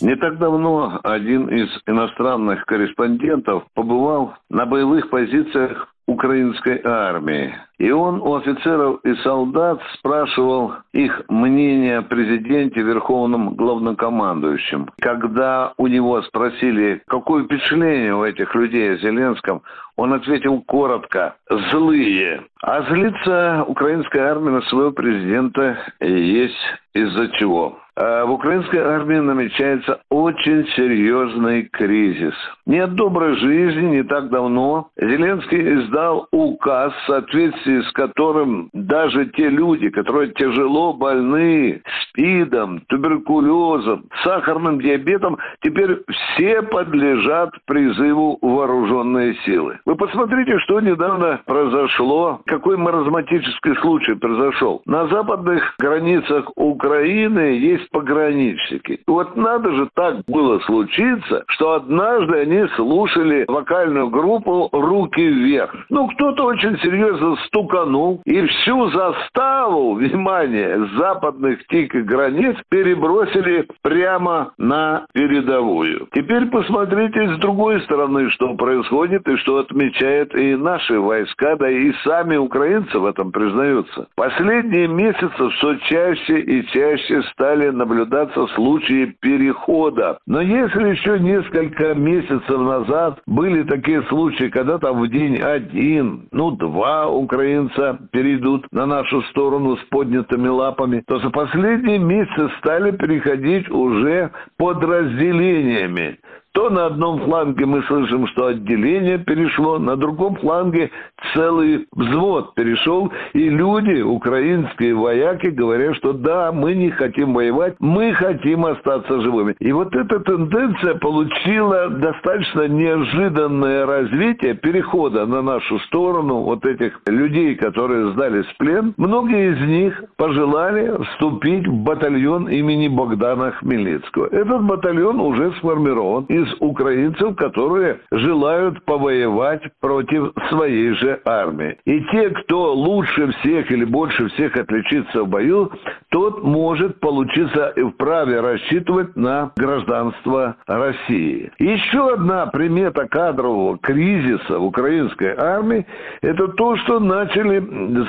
Не так давно один из иностранных корреспондентов побывал на боевых позициях украинской армии. И он у офицеров и солдат спрашивал их мнение о президенте, верховном главнокомандующем. Когда у него спросили, какое впечатление у этих людей о Зеленском, он ответил коротко «злые». А злится украинская армия на своего президента есть из-за чего. А в украинской армии намечается очень серьезный кризис. Нет доброй жизни не так давно. Зеленский издал указ, в соответствии с которым даже те люди, которые тяжело больны СПИДом, туберкулезом, сахарным диабетом, теперь все подлежат призыву вооруженные силы. Вы посмотрите, что недавно произошло, какой маразматический случай произошел. На западных границах Украины есть пограничники. Вот надо же так было случиться, что однажды они слушали вокальную группу «Руки вверх». Ну, кто-то очень серьезно стуканул, и всю заставу, внимание, западных тихих границ перебросили прямо на передовую. Теперь посмотрите с другой стороны, что происходит и что отмечают и наши войска, да и сами украинцы в этом признаются. Последние месяцы все чаще и чаще стали наблюдаться случаи перехода. Но если еще несколько месяцев назад были такие случаи, когда там в день один, ну два украинца перейдут на нашу сторону с поднятыми лапами, то за последние месяцы стали переходить уже подразделениями. То на одном фланге мы слышим, что отделение перешло, на другом фланге целый взвод перешел, и люди, украинские вояки, говорят, что да, мы не хотим воевать, мы хотим остаться живыми. И вот эта тенденция получила достаточно неожиданное развитие перехода на нашу сторону вот этих людей, которые сдались в плен. Многие из них пожелали вступить в батальон имени Богдана Хмельницкого. Этот батальон уже сформирован из украинцев, которые желают повоевать против своей же армии. И те, кто лучше всех или больше всех отличится в бою, тот может получиться и вправе рассчитывать на гражданство России. Еще одна примета кадрового кризиса в украинской армии – это то, что начали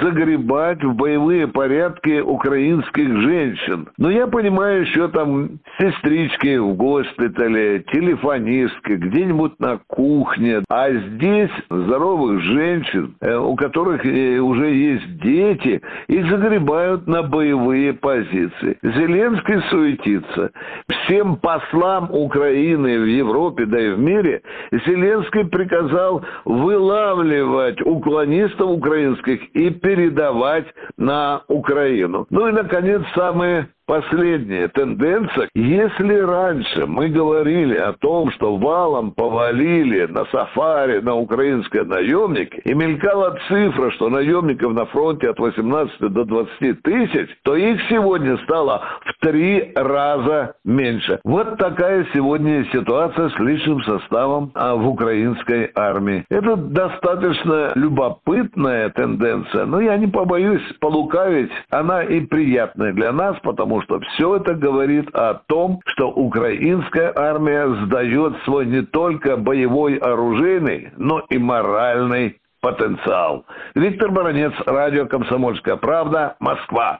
загребать в боевые порядки украинских женщин. Но я понимаю, еще там сестрички в госпитале, телефон телефонистки, где-нибудь на кухне. А здесь здоровых женщин, э, у которых э, уже есть дети, их загребают на боевые позиции. Зеленский суетится. Всем послам Украины в Европе, да и в мире, Зеленский приказал вылавливать уклонистов украинских и передавать на Украину. Ну и, наконец, самые последняя тенденция. Если раньше мы говорили о том, что валом повалили на сафари на украинские наемники, и мелькала цифра, что наемников на фронте от 18 до 20 тысяч, то их сегодня стало в три раза меньше. Вот такая сегодня ситуация с личным составом а, в украинской армии. Это достаточно любопытная тенденция, но я не побоюсь полукавить, она и приятная для нас, потому что все это говорит о том, что украинская армия сдает свой не только боевой оружейный, но и моральный потенциал. Виктор Баранец, радио «Комсомольская правда», Москва.